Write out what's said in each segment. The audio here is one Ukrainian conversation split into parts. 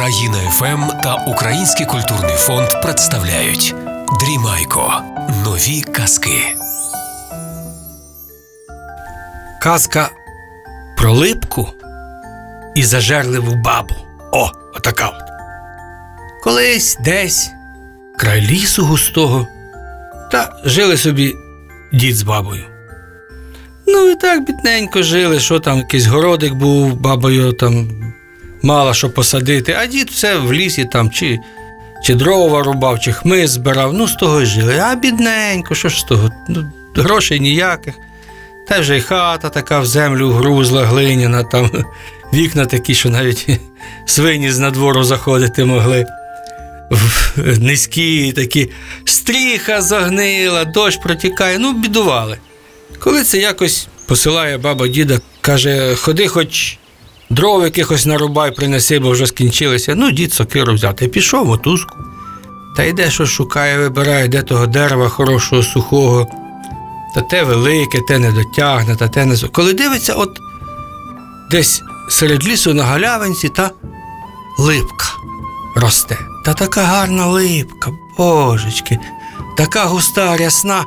Країна ФМ та Український культурний фонд представляють Дрімайко. Нові казки. Казка про липку і зажерливу бабу. О, отака от. Колись десь край лісу густого, та жили собі дід з бабою. Ну і так бідненько жили, що там якийсь городик був, баба його там мала що посадити, а дід все в лісі там чи, чи дрова рубав, чи хмиз збирав, ну з того й жили. А бідненько, що ж з того? Ну, грошей ніяких. Та вже й хата така в землю грузла, глиняна, там вікна такі, що навіть свині з надвору заходити могли. Низькі такі, стріха загнила, дощ протікає, ну, бідували. Коли це якось посилає баба діда, каже, ходи хоч дров якихось нарубай, принеси, бо вже скінчилися. Ну, дід сокиру взяти. Пішов мотузку. Та йде, що шукає, вибирає, де того дерева хорошого, сухого. Та те велике, те не дотягне, та те не Коли дивиться, от десь серед лісу на галявинці та липка росте. Та така гарна липка, божечки, така густа, рясна.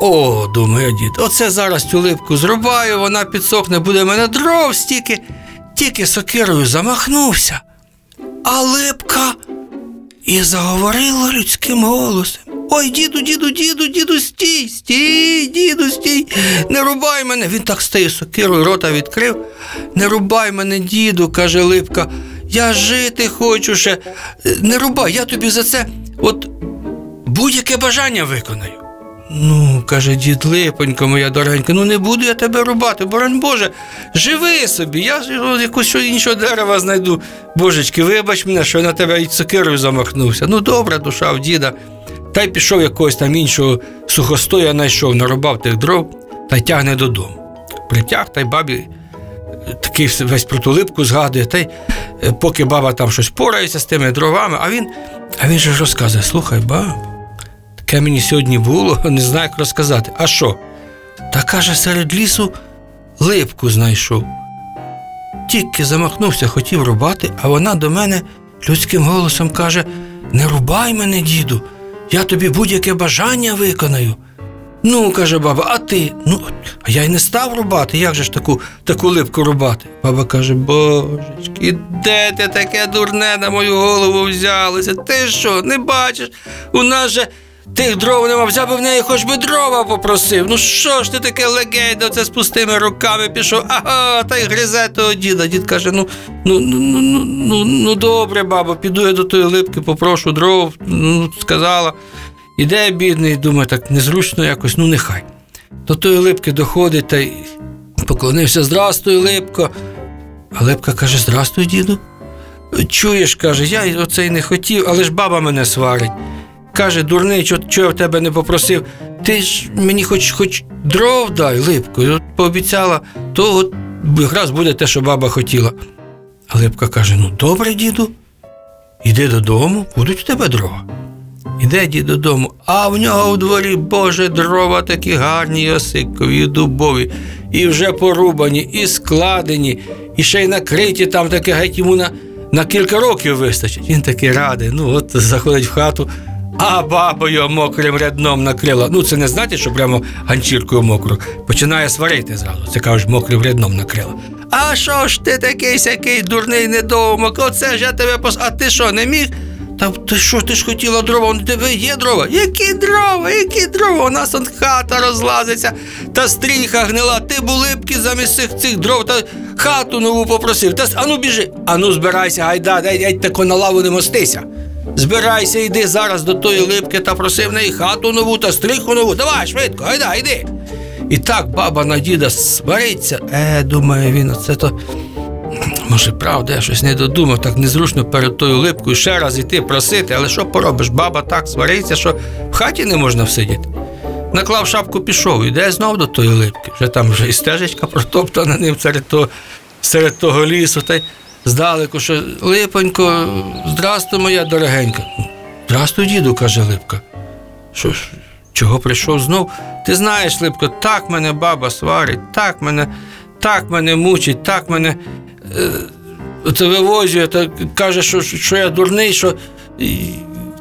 О, думає дід, оце зараз цю липку зрубаю, вона підсохне, буде мене дров стільки, тільки сокирою замахнувся. А липка і заговорила людським голосом. Ой, діду, діду, діду, діду, стій, стій, діду, стій, не рубай мене. Він так стає сокирою, рота відкрив. Не рубай мене, діду, каже Липка. Я жити хочу ще. Не рубай, я тобі за це от будь-яке бажання виконаю. Ну, каже дід Липонько, моя дорогенька, ну не буду я тебе рубати, боронь Боже, живи собі, я ну, якусь іншого дерева знайду. Божечки, вибач мене, що я на тебе і цукирою замахнувся. Ну, добра душа в діда. Та й пішов якогось там іншого сухостоя знайшов, нарубав тих дров та й тягне додому. Притяг та й бабі е, такий весь про ту липку згадує, та й е, поки баба там щось порається з тими дровами, а він, а він же ж розказує: слухай, баба, таке мені сьогодні було, не знаю, як розказати. А що? Та каже, серед лісу липку знайшов. Тільки замахнувся, хотів рубати, а вона до мене людським голосом каже: Не рубай мене, діду, я тобі будь-яке бажання виконаю. Ну, каже баба, а ти? Ну, а я й не став рубати, як же ж таку, таку липку рубати? Баба каже, божечки, де ти таке дурне на мою голову взялося? Ти що, не бачиш? У нас же тих дров нема, взяв би в неї хоч би дрова попросив. Ну що ж ти таке легейдо, це з пустими руками пішов, ага, та й гризе того діда. Дід каже, ну, ну, ну, ну, ну, ну, ну добре, бабо, піду я до тої липки, попрошу дров, ну, сказала. Іде бідний, думає, так незручно якось, ну нехай. До тої липки доходить та й поклонився, здрастуй, липко. А липка каже: Здрастуй, діду. Чуєш, каже, я оце й не хотів, але ж баба мене сварить. Каже, дурний, чого чого я в тебе не попросив? Ти ж мені хоч хоч дров дай, липко. І от пообіцяла, то от якраз буде те, що баба хотіла. А липка каже: Ну, добре, діду, іди додому, будуть в тебе дрова. Іде дід додому, а в нього в дворі, боже, дрова такі гарні, осикові, дубові, і вже порубані, і складені, і ще й накриті там таке геть йому на, на кілька років вистачить. Він такий радий. Ну, от заходить в хату, а баба його мокрим рядном накрила. Ну, це не значить, що прямо ганчіркою мокру. Починає сварити зразу. Це кажуть, мокрим рядном накрила. А що ж ти такий сякий дурний недоумок? Оце ж я тебе пос. А ти що, не міг? Та ти що ти ж хотіла дрова? У тебе є дрова? Які дрова? Які дрова? У нас он хата розлазиться, та стріха гнила. Ти булипки замість цих цих дров та хату нову попросив. Та ану біжи. Ану збирайся, гайда, дай, дай тако на лаву не мостися. Збирайся, йди зараз до тої липки та проси в неї хату нову та стріху нову. Давай, швидко, гайда, йди. І так баба на діда свариться. Е, думає він, оце то. Може, правда, я щось не додумав, так незручно перед тою липкою ще раз іти просити, але що поробиш? Баба так свариться, що в хаті не можна всидіти. Наклав шапку, пішов, іде знов до тої липки. Вже там вже і стежечка протоптана ним серед того, серед того лісу. Та й здалеку, що липонько, здрастуй, моя дорогенька. Здрастуй, діду, каже Липка. Що ж, чого прийшов знов? Ти знаєш, Липко, так мене баба сварить, так мене, так мене мучить, так мене. Е, от оце вивозю, та каже, що, що я дурний, що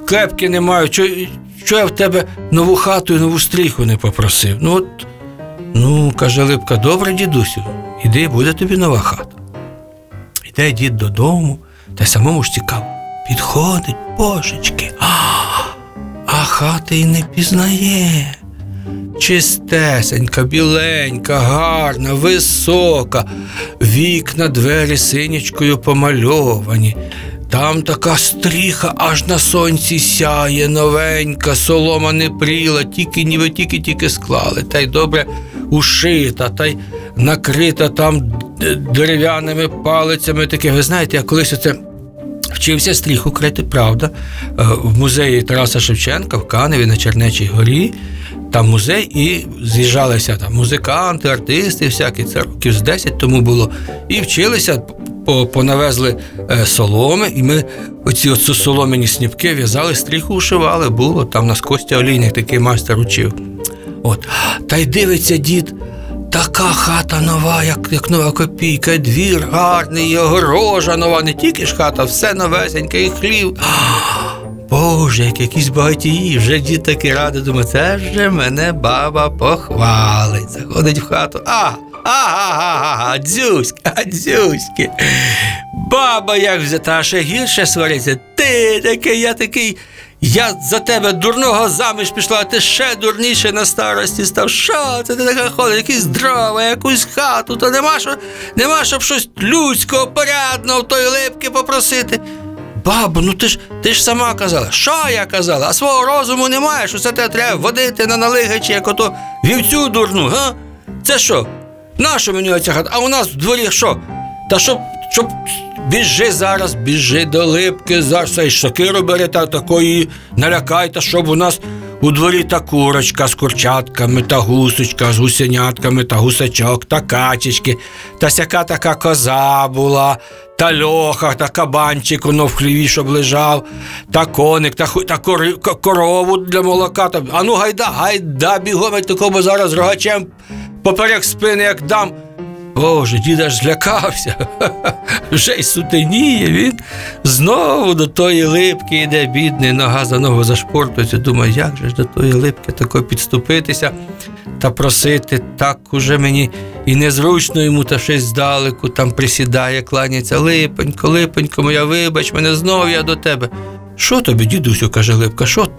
клепки не маю, що, що я в тебе нову хату і нову стріху не попросив. Ну от, ну, каже Липка, добре, дідусю, іди, буде тобі нова хата. Йде дід додому, та самому ж цікаво. Підходить, божечки, а, а хати й не пізнає. Чистесенька, біленька, гарна, висока, вікна, двері синячкою помальовані. Там така стріха аж на сонці сяє, новенька, солома не пріла, тільки ніби тільки-тільки склали, та й добре ушита, та й накрита там дерев'яними палицями. Таке, ви знаєте, я колись оце Вчився стріху крити, правда. Е, В музеї Тараса Шевченка в Каневі на Чернечій горі. Там музей, і з'їжджалися там музиканти, артисти, всякі це років з 10 тому було. І вчилися, понавезли е, соломи, і ми оці от соломені сніпки в'язали, стріху ушивали. Було там нас Костя Олійник, такий майстер учив. От. Та й дивиться дід, така хата нова, як, як нова копійка, двір гарний, огорожа нова, не тільки ж хата, все новесеньке, і хлів. Боже, як якісь багатії, вже дід такий радий, думає, це ж мене баба похвалить. Заходить в хату. А, ага, дзюська, дзюськи. Баба як взята, а ще гірше свариться. Ти такий, я такий. Я за тебе дурного заміж пішла, а ти ще дурніше на старості став. Що це ти така ходить? Якісь дрова, якусь хату, то нема що, нема щоб щось людського, порядного в тої липки попросити. Бабу, ну ти ж ти ж сама казала. Що я казала? А свого розуму немає, що це тебе треба водити на налигачі, як ото вівцю дурну, га? Це що? Нащо мені оця хата? А у нас в дворі що? Та щоб, щоб біжи зараз, біжи до липки, зараз цей сокиру бери та такої налякай, та щоб у нас у дворі та курочка з курчатками, та гусочка з гусенятками, та гусачок, та качечки, та сяка така коза була, та льоха, та кабанчик, воно в хліві, щоб лежав, та коник, та, та корову для молока. Та, а ну гайда, гайда, бігом, я такому зараз рогачем поперек спини, як дам. Боже, дід аж злякався. Вже й сутеніє він. Знову до тої липки йде, бідний, нога за ногу зашпортується. Думає, як же ж до тої липки тако підступитися та просити, так уже мені і незручно йому, та щось здалеку там присідає, кланяється. Липонько, липонько, моя, вибач мене, знов я до тебе. Що тобі, дідусю, каже Липка, що?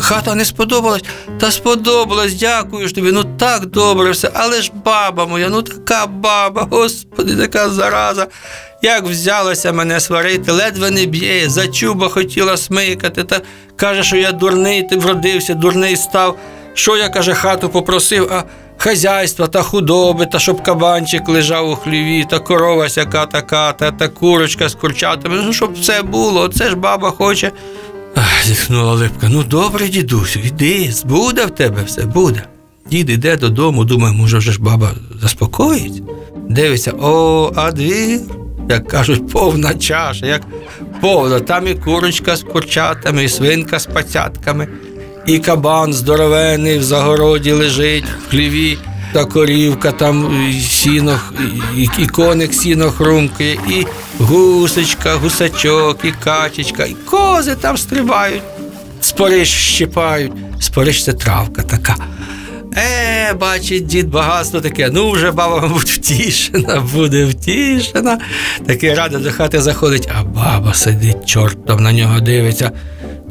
Хата не сподобалась, та сподобалась, дякую ж тобі. Ну так добре все. Але ж баба моя, ну така баба, господи, така зараза. Як взялася мене сварити, ледве не б'є, за чуба хотіла смикати, та каже, що я дурний, ти вродився, дурний став. Що я, каже, хату попросив, а хазяйства та худоби, та щоб кабанчик лежав у хліві, та корова сяка така, та, та курочка з курчатами. Ну, щоб все було, це ж баба хоче. Зітхнула липка. Ну добре, дідусю, йди, буде в тебе все, буде. Дід іде додому, думає, може, вже ж баба заспокоїть. Дивиться, о, а двір, як кажуть, повна чаша, як повна. Там і курочка з курчатами, і свинка з пацятками, і кабан здоровений в загороді лежить в хліві, та корівка там і сіно, і, коник сіно хрумкає, і гусечка, гусачок, і качечка, і кози там стрибають, спориш щипають. Спориш це травка така. Е, бачить дід багатство таке. Ну, вже баба, мабуть, втішена, буде втішена. Такий радий до хати заходить, а баба сидить, чортом на нього дивиться.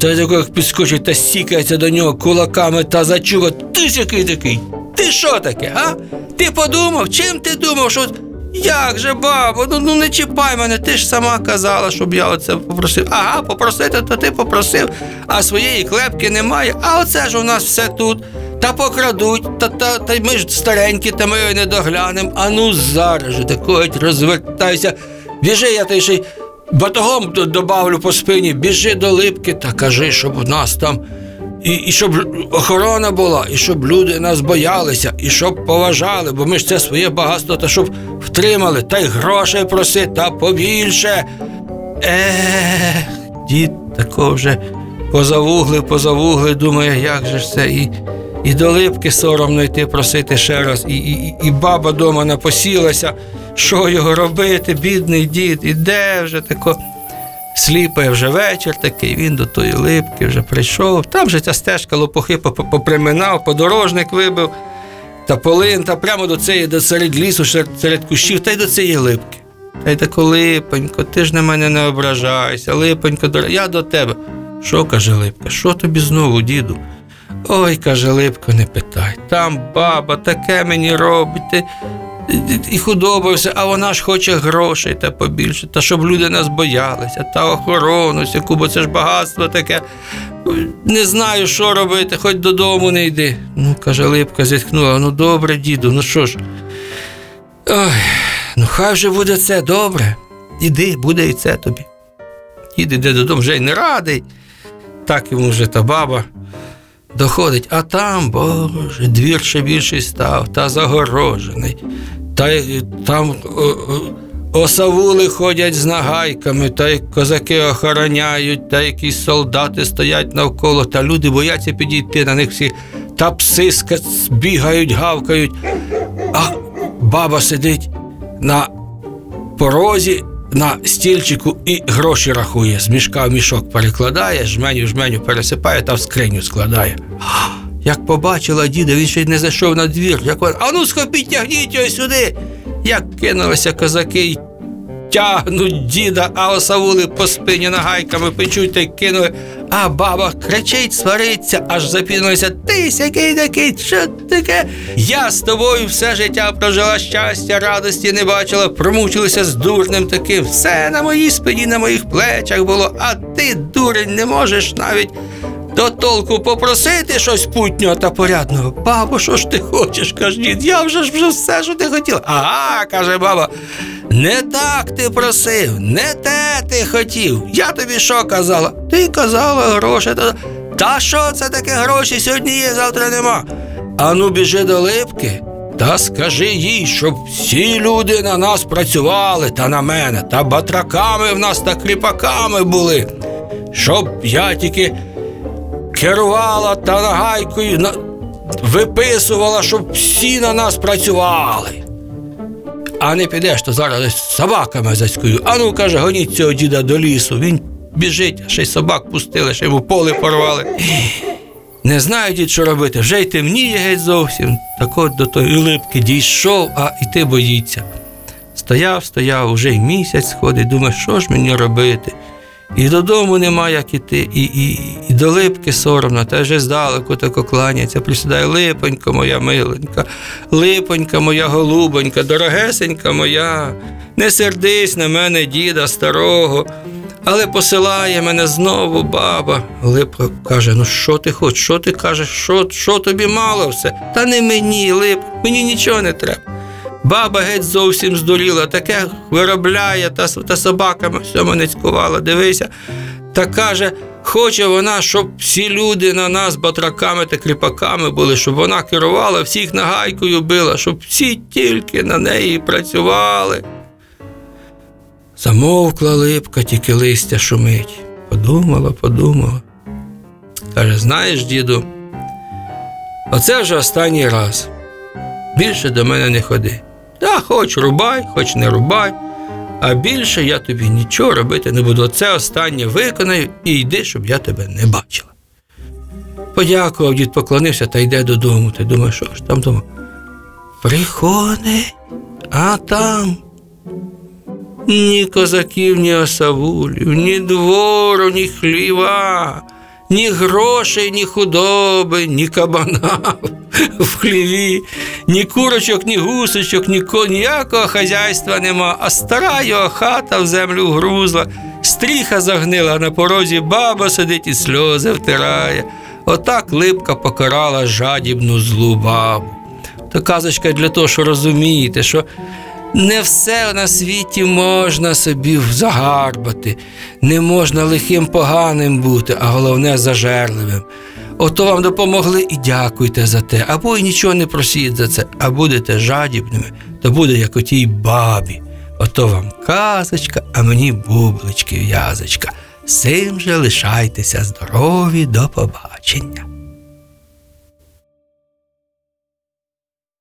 Та як підскочить та сікається до нього кулаками та зачуга. Ти ж який такий? Ти що таке, а? Ти подумав, чим ти думав, що. Як же, бабо, ну, ну не чіпай мене, ти ж сама казала, щоб я оце попросив. Ага, попросити, то ти попросив, а своєї клепки немає. А оце ж у нас все тут. Та покрадуть, та, та, та ми ж старенькі, та ми його не доглянемо. А ну зараз же такого розвертайся. Біжи, я ти ще й батогом добавлю по спині, біжи до липки та кажи, щоб у нас там. І, і щоб охорона була, і щоб люди нас боялися, і щоб поважали, бо ми ж це своє багатство, та щоб втримали, та й грошей проси, та побільше. Ех, дід тако вже позавуглив, позавуглив, думає, як же ж це. І, і до липки соромно йти просити ще раз, і, і, і- і баба дома напосілася, що його робити, бідний дід, іде вже тако. Сліпає вже вечір такий, він до тої липки вже прийшов. Там же ця стежка лопухи поприминав, подорожник вибив, та полин, та прямо до цієї, до серед лісу, серед кущів, та й до цієї липки. Та й тако, липонько, ти ж на мене не ображайся, липонько, я до тебе. Що каже Липка? Що тобі знову, діду? Ой, каже Липко, не питай. Там баба таке мені робить. І худоба все, а вона ж хоче грошей та побільше, та щоб люди нас боялися, та охорону, всяку, бо це ж багатство таке. Не знаю, що робити, хоч додому не йди. Ну, каже Липка, зітхнула, ну добре, діду, ну що ж. Ой, ну хай вже буде це добре. Іди, буде і це тобі. Дід іде додому, вже й не радий. Так йому вже та баба доходить, а там, боже, двір ще більший став, та загорожений. Та й там осавули ходять з нагайками, та й козаки охороняють, та якісь солдати стоять навколо, та люди бояться підійти на них всі, та пси бігають, гавкають. А баба сидить на порозі на стільчику і гроші рахує. З мішка в мішок перекладає, жменю жменю пересипає та в скриню складає. Як побачила діда, він ще й не зайшов на двір. Як вона, ану схопіть, тягніть його сюди. Як кинулися козаки й тягнуть діда, а осавули по спині нагайками печуть та й кинули. А баба кричить, свариться, аж запінулася. Ти сякий такий, що таке? Я з тобою все життя прожила щастя, радості не бачила, промучилася з дурним таким. Все на моїй спині, на моїх плечах було, а ти, дурень, не можеш навіть до толку попросити щось путнього та порядного. Бабо, що ж ти хочеш? каже дід, я вже ж вже все, що ти хотіла. Ага, каже баба. Не так ти просив, не те ти хотів. Я тобі що казала? Ти казала гроші. Та, та що це таке гроші? Сьогодні є, завтра нема. Ану, біжи до липки. Та скажи їй, щоб всі люди на нас працювали та на мене, та батраками в нас та кріпаками були, щоб я тільки керувала та нагайкою виписувала, щоб всі на нас працювали. А не підеш, то зараз з собаками заськую. А ну, каже, гоніть цього діда до лісу. Він біжить, ще й собак пустили, ще йому поле порвали. Не знаю, дід, що робити, вже й темніє геть зовсім. Так от до тої липки дійшов, а йти боїться. Стояв, стояв, уже й місяць ходить, думає, що ж мені робити. І додому нема як іти, і, і, і до липки соромно, та вже здалеку тако кланяться, присідає липонька моя миленька, липонька моя голубонька, дорогесенька моя, не сердись на мене, діда старого, але посилає мене знову баба. Липка каже: ну що ти хочеш, що ти кажеш, що, що тобі мало все? Та не мені, лип, мені нічого не треба. Баба геть зовсім здуріла, таке виробляє та, та собаками всьому не цькувала. Дивися. Та каже, хоче вона, щоб всі люди на нас батраками та кріпаками були, щоб вона керувала, всіх нагайкою била, щоб всі тільки на неї працювали. Замовкла липка, тільки листя шумить. Подумала, подумала. Каже, знаєш, діду, оце вже останній раз. Більше до мене не ходи. Та хоч рубай, хоч не рубай, а більше я тобі нічого робити не буду. Це останнє виконаю і йди, щоб я тебе не бачила. Подякував, дід поклонився та йде додому. Ти думаєш, що ж там дома? Приходить, а там ні козаків, ні осавулів, ні двору, ні хліва, ні грошей, ні худоби, ні кабана в хліві, ні курочок, ні гусочок, ні ко- ніякого хазяйства нема, а стара його хата в землю грузла, стріха загнила на порозі, баба сидить і сльози втирає. Отак липка покарала жадібну злу бабу. То казочка для того, що розумієте, що не все на світі можна собі загарбати, не можна лихим поганим бути, а головне зажерливим. Ото вам допомогли і дякуйте за те, або й нічого не просіть за це, а будете жадібними, то буде як отій бабі. Ото вам казочка, а мені бублички в'язочка. З цим же лишайтеся здорові, до побачення.